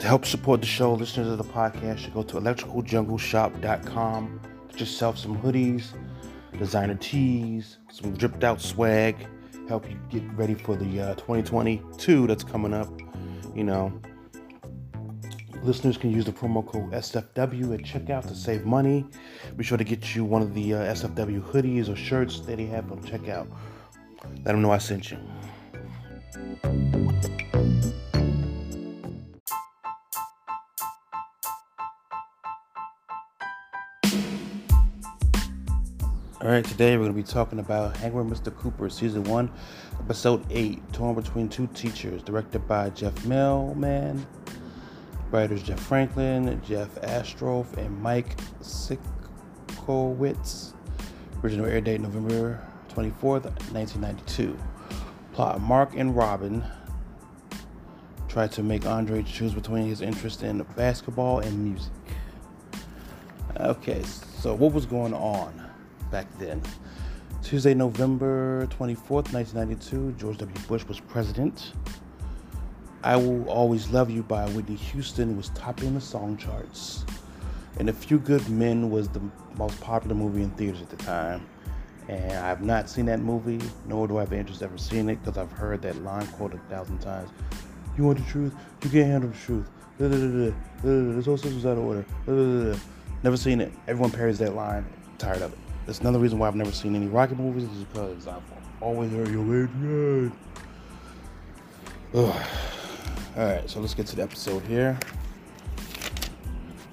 To help support the show, listeners of the podcast should go to electricaljungleshop.com. Get yourself some hoodies, designer tees, some dripped out swag. Help you get ready for the uh, 2022 that's coming up. You know, listeners can use the promo code SFW at checkout to save money. Be sure to get you one of the uh, SFW hoodies or shirts that they have on checkout. Let them know I sent you. All right, today we're going to be talking about with Mr. Cooper, Season 1, Episode 8, Torn Between Two Teachers, directed by Jeff Millman. Writers Jeff Franklin, Jeff Astrof, and Mike Sikowitz. Original air date November 24th, 1992. Plot Mark and Robin try to make Andre choose between his interest in basketball and music. Okay, so what was going on? Back then. Tuesday, November 24th, 1992, George W. Bush was president. I Will Always Love You by Whitney Houston was topping the song charts. And A Few Good Men was the most popular movie in theaters at the time. And I have not seen that movie, nor do I have interest ever seen it, because I've heard that line quoted a thousand times. You want the truth? You can't handle the truth. This whole system's out of order. Never seen it. Everyone parries that line. tired of it. That's another reason why I've never seen any Rocky movies is because I've always heard you're Adrian. All right, so let's get to the episode here.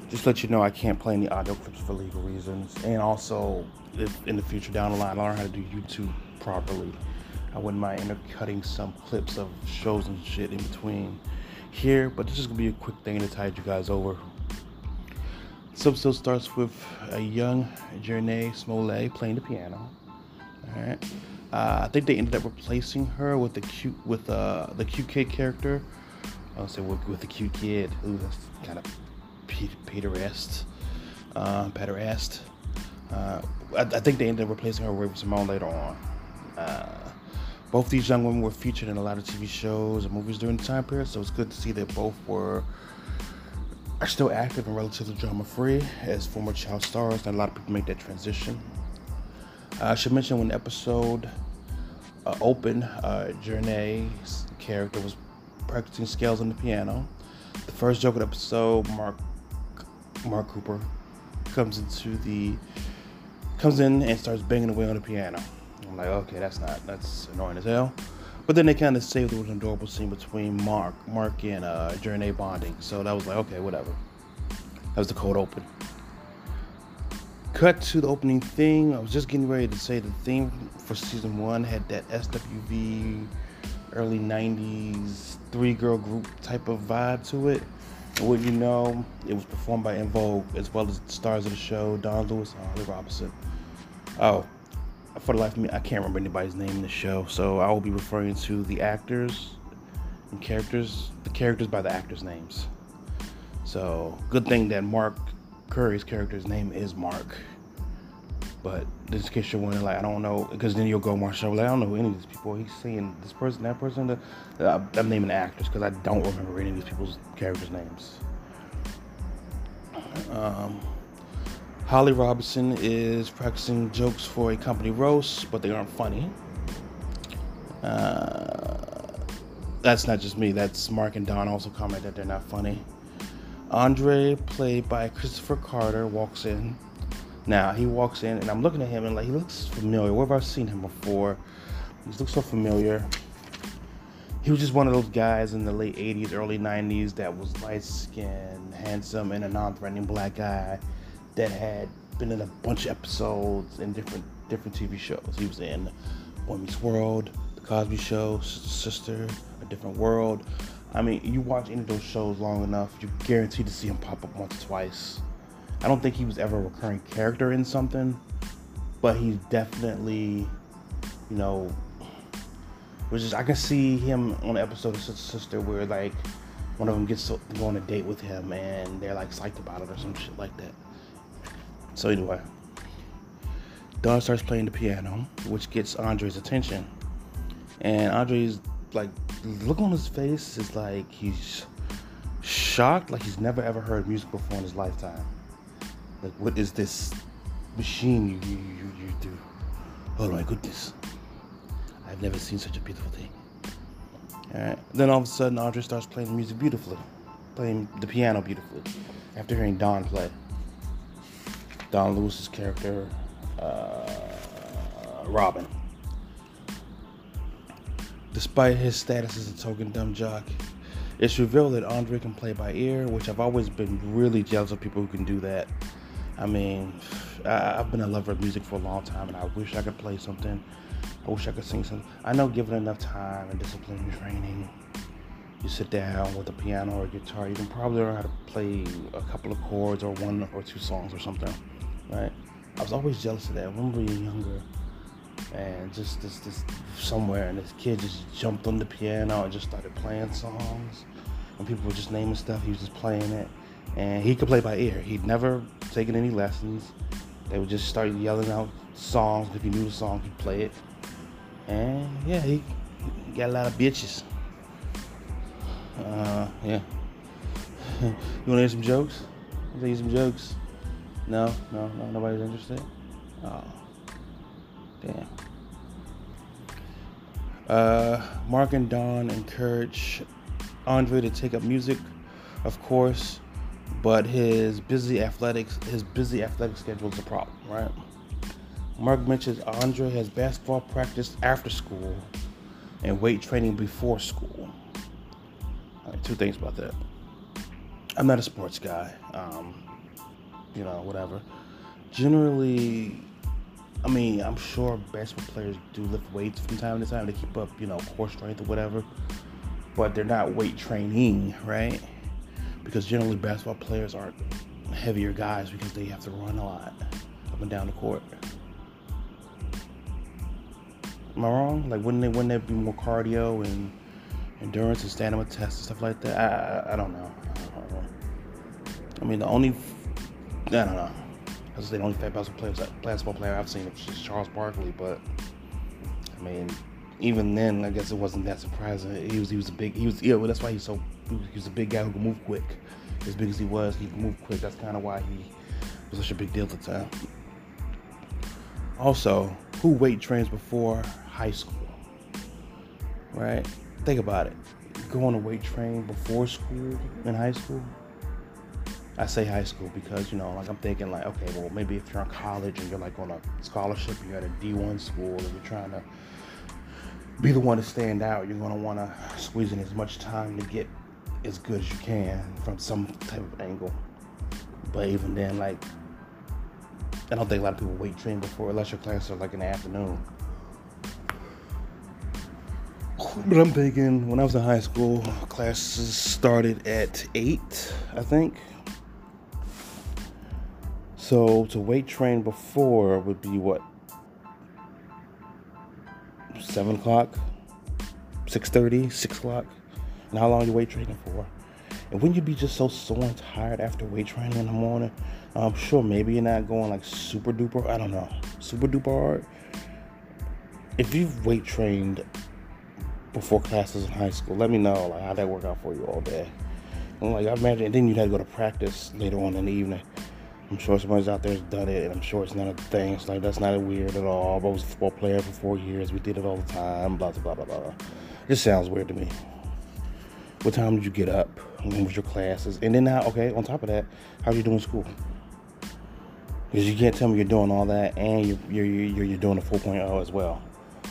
Just let you know I can't play any audio clips for legal reasons, and also if in the future down the line I learn how to do YouTube properly, I wouldn't mind intercutting some clips of shows and shit in between here. But this is gonna be a quick thing to tide you guys over episode starts with a young Jurnee Smollett playing the piano. All right. Uh, I think they ended up replacing her with the cute with uh, the cute kid character. I'll say with, with the cute kid. That's kind of Peter-est. Uh, Peter-est. Uh, I, I, think they ended up replacing her with Simone later on. Uh, both these young women were featured in a lot of TV shows and movies during the time period, so it's good to see that both were are still active and relatively drama free as former child stars, and a lot of people make that transition. Uh, I should mention when the episode uh, opened, uh, Jurnee's character was practicing scales on the piano. The first joke of the episode, Mark Mark Cooper comes into the comes in and starts banging away on the piano. I'm like, okay, that's not that's annoying as hell. But then they kind of saved it with an adorable scene between Mark, Mark and uh, Jurnee bonding. So that was like, okay, whatever. That was the cold open. Cut to the opening thing. I was just getting ready to say the theme for season one had that SWV early 90s three girl group type of vibe to it. And what you know, it was performed by En Vogue as well as the stars of the show, Dawnn Lewis and Holly Robinson. Oh, for the life of me, I can't remember anybody's name in the show, so I will be referring to the actors and characters, the characters by the actors' names. So, good thing that Mark Curry's character's name is Mark. But just in case you're wondering, like, I don't know, because then you'll go Marshall, like, I don't know any of these people. He's saying this person, that person. The, uh, I'm naming actors because I don't remember any of these people's characters' names. Um, Holly Robinson is practicing jokes for a company roast, but they aren't funny. Uh, that's not just me. That's Mark and Dawnn also comment that they're not funny. Andre, played by Christopher Carter, walks in. Now he walks in, and I'm looking at him and like he looks familiar. Where have I seen him before? He looks so familiar. He was just one of those guys in the late 80s, early 90s that was light skinned, handsome, and a non threatening black guy that had been in a bunch of episodes in different different TV shows. He was in Boy Meets World, The Cosby Show, Sister, A Different World. I mean, you watch any of those shows long enough, you're guaranteed to see him pop up once or twice. I don't think he was ever a recurring character in something, but he's definitely, you know, which is I can see him on an episode of Sister Sister where like one of them gets to go on a date with him and they're like psyched about it or some shit like that. So anyway, Dawnn starts playing the piano, which gets Andre's attention. And Andre's like, look on his face is like he's shocked, like he's never ever heard music before in his lifetime. Like, what is this machine you you, you, you do? Oh my goodness. I've never seen such a beautiful thing. Alright. Then all of a sudden Andre starts playing the music beautifully. Playing the piano beautifully. After hearing Dawnn play. Dawnn Lewis's character, uh, Robin. Despite his status as a token dumb jock, it's revealed that Andre can play by ear, which I've always been really jealous of people who can do that. I mean, I've been a lover of music for a long time, and I wish I could play something. I wish I could sing something. I know, given enough time and discipline and training, you sit down with a piano or a guitar, you can probably learn how to play a couple of chords or one or two songs or something, right? I was always jealous of that. I remember being younger and just this this somewhere and this kid just jumped on the piano and just started playing songs. And people were just naming stuff he was just playing it. And he could play by ear. He'd never taken any lessons. They would just start yelling out songs. If he knew the song he'd play it. And yeah he, he got a lot of bitches uh, yeah. You want to hear some jokes? Want to hear some jokes. No? No? No? Nobody's interested? Oh. Damn. Uh, Mark and Dawnn encourage Andre to take up music, of course, but his busy athletics his busy athletic schedule is a problem, right? Mark mentions Andre has basketball practice after school and weight training before school. Two things about that. I'm not a sports guy. Um, you know, whatever. Generally, I mean, I'm sure basketball players do lift weights from time to time to keep up, you know, core strength or whatever. But they're not weight training, right? Because generally basketball players are heavier guys because they have to run a lot up and down the court. Am I wrong? Like, wouldn't they wouldn't there be more cardio and endurance and stamina tests and stuff like that? I, I, I don't know. I don't know. I mean, the only I don't know. That's the only fat basketball player, basketball player I've seen is Charles Barkley. But I mean, even then, I guess it wasn't that surprising. He was he was a big he was yeah. Well, that's why he's so he was a big guy who could move quick. As big as he was, he could move quick. That's kind of why he was such a big deal at the time. Also, who weight trains before high school? Right? Think about it. Go on a weight train before school in high school I say high school because you know, like I'm thinking like, okay, well maybe if you're in college and you're like on a scholarship, you're at a D1 school and you're trying to be the one to stand out, you're gonna want to squeeze in as much time to get as good as you can from some type of angle. But even then, like, I don't think a lot of people weight train before, unless your classes are like in the afternoon. But I'm thinking when I was in high school, classes started at eight, I think. So to weight train before would be what? Seven o'clock, six thirty, six o'clock. And how long you weight training for? And wouldn't you be just so sore and tired after weight training in the morning? I'm sure maybe you're not going like super duper. I don't know, super duper hard. If you've weight trained before classes in high school, let me know like how that worked out for you all day. And like I imagine, and then you'd have to go to practice later on in the evening. I'm sure somebody's out there has done it, and I'm sure it's not a thing. It's like that's not weird at all. I was a football player for four years. We did it all the time. Blah blah blah blah blah. This sounds weird to me. What time did you get up? When was your classes? And then now, okay, on top of that, how are you doing school? Because you can't tell me you're doing all that and you're you're you're, you're doing a 4.0 as well.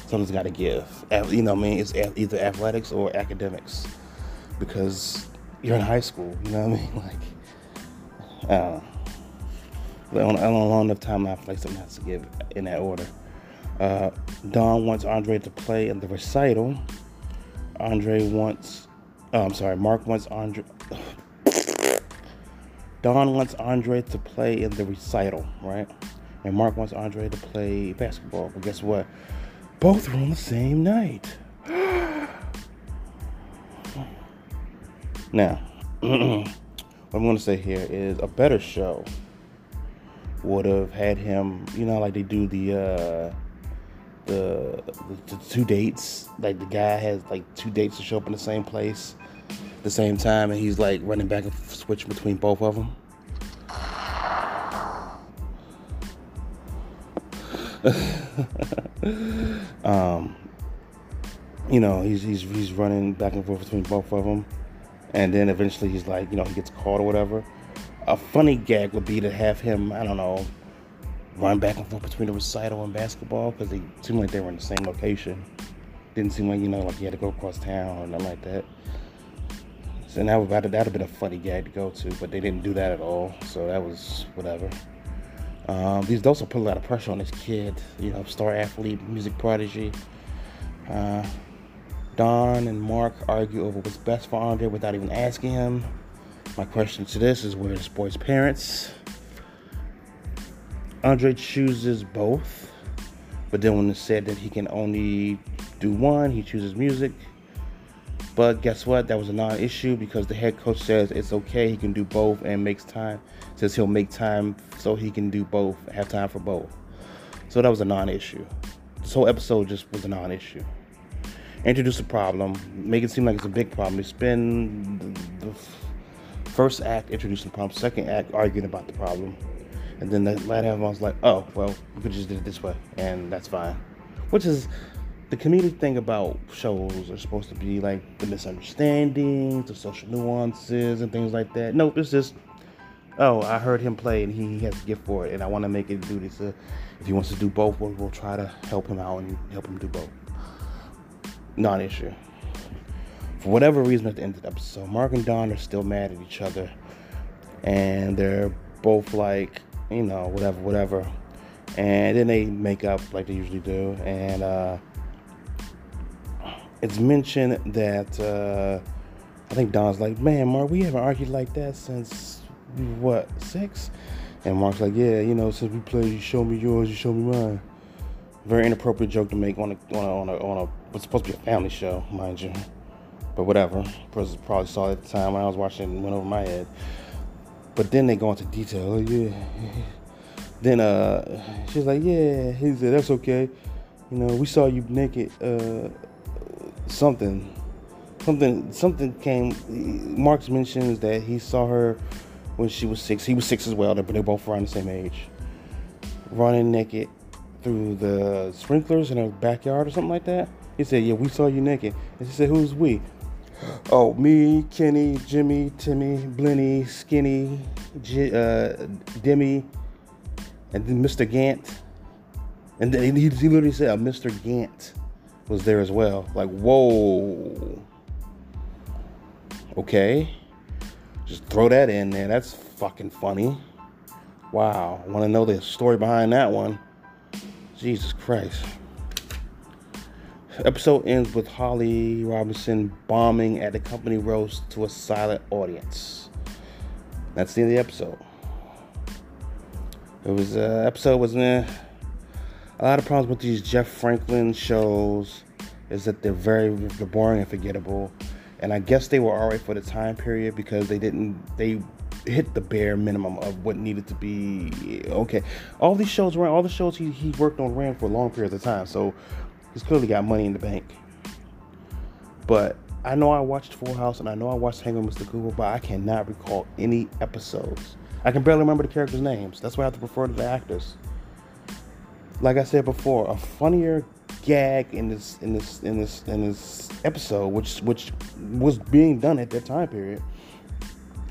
Something's got to give. You know what I mean? It's either athletics or academics because you're in high school. You know what I mean? Like, uh, on, on a long enough time, I feel like something has to give in that order. Uh, Dawnn wants Andre to play in the recital. Andre wants, oh, I'm sorry, Mark wants Andre. Dawnn wants Andre to play in the recital, right? And Mark wants Andre to play basketball. But guess what? Both are on the same night. now, what I'm going to say here is a better show would have had him, you know, like they do the uh, the, the, the two dates. Like the guy has like two dates to show up in the same place. the same time, and he's like running back and switching between both of them. um, you know, he's he's he's running back and forth between both of them, and then eventually he's like, you know, he gets caught or whatever. A funny gag would be to have him, I don't know, run back and forth between the recital and basketball because they seemed like they were in the same location. Didn't seem like you know, like he had to go across town or nothing like that. So now that would that would have been a funny gag to go to, but they didn't do that at all. So that was whatever. Um, these also put a lot of pressure on this kid, you know, star athlete, music prodigy. Uh, Dawnn and Mark argue over what's best for Andre without even asking him. My question to this is where is boy's parents? Andre chooses both, but then when it's said that he can only do one, he chooses music. But guess what? That was a non issue because the head coach says it's okay, he can do both and makes time. Says he'll make time so he can do both, have time for both. So that was a non issue. This whole episode just was a non issue. Introduce a problem, make it seem like it's a big problem. Spend the first act introducing the problem, second act arguing about the problem. And then the latter half I was like, oh, well, we could just do it this way, and that's fine. Which is the comedic thing about shows are supposed to be like the misunderstandings, the social nuances, and things like that. Nope, it's just, oh, I heard him play and he, has a gift for it, and I want to make it do this. Uh, if he wants to do both, we'll, we'll try to help him out and help him do both. Non issue. For whatever reason, at the end of the episode, Mark and Dawnn are still mad at each other, and they're both like, you know, whatever, whatever. And then they make up like they usually do, and uh, it's mentioned that uh, I think Dawnn's like, man, Mark, we haven't argued like that since what six? And Mark's like, yeah, you know, since we played, you show me yours, you show me mine. Very inappropriate joke to make on a on a on a, on a what's supposed to be a family show, mind you. But whatever. Probably saw it at the time when I was watching, it went over my head. But then they go into detail. Oh, yeah. Then uh, she's like, yeah. He said, that's okay. You know, we saw you naked. Uh, something, something, something came. Marks mentions that he saw her when she was six. He was six as well, but they're both around the same age. Running naked through the sprinklers in her backyard or something like that. He said, "Yeah, we saw you naked." And she said, "Who's we?" Oh, me, Kenny, Jimmy, Timmy, Blenny, Skinny, J- uh, Demi, and then Mr. Gant. And then he, he literally said, uh, Mr. Gant was there as well. Like, whoa. Okay. Just throw that in there. That's fucking funny. Wow. I want to know the story behind that one. Jesus Christ. Episode ends with Holly Robinson bombing at the company roast to a silent audience. That's the end of the episode. It was uh, episode was eh, a lot of problems with these Jeff Franklin shows is that they're very they're boring and forgettable. And I guess they were alright for the time period because they didn't they hit the bare minimum of what needed to be okay. All these shows ran all the shows he, he worked on ran for long periods of time, so he's clearly got money in the bank. But I know I watched Full House and I know I watched Hang with Mr. Cooper, but I cannot recall any episodes. I can barely remember the characters' names. That's why I have to refer to the actors like I said before, a funnier gag in this in this in this in this episode, which which was being done at that time period,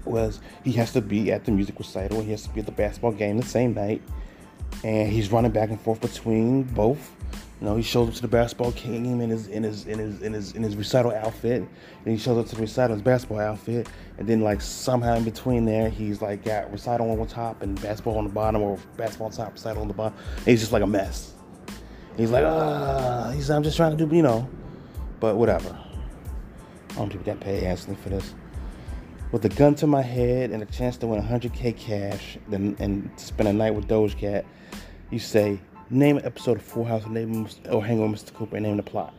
was he has to be at the music recital, he has to be at the basketball game the same night, and he's running back and forth between both you know, he shows up to the basketball game in his in his in his in his in his recital outfit, and he shows up to the recital his basketball outfit, and then like somehow in between there, he's like got recital on the top and basketball on the bottom, or basketball on top, recital on the bottom. And he's just like a mess. He's like, ah, he's I'm just trying to do, you know, but whatever. I don't people got paid handsomely for this. With a gun to my head and a chance to win 100k cash, then and spend a night with Doja Cat, you say name an episode of Full House, name or hang on Mr. Cooper, and name the plot.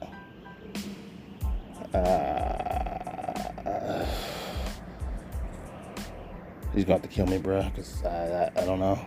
Uh, he's going to to kill me, bro, because I, I, I don't know.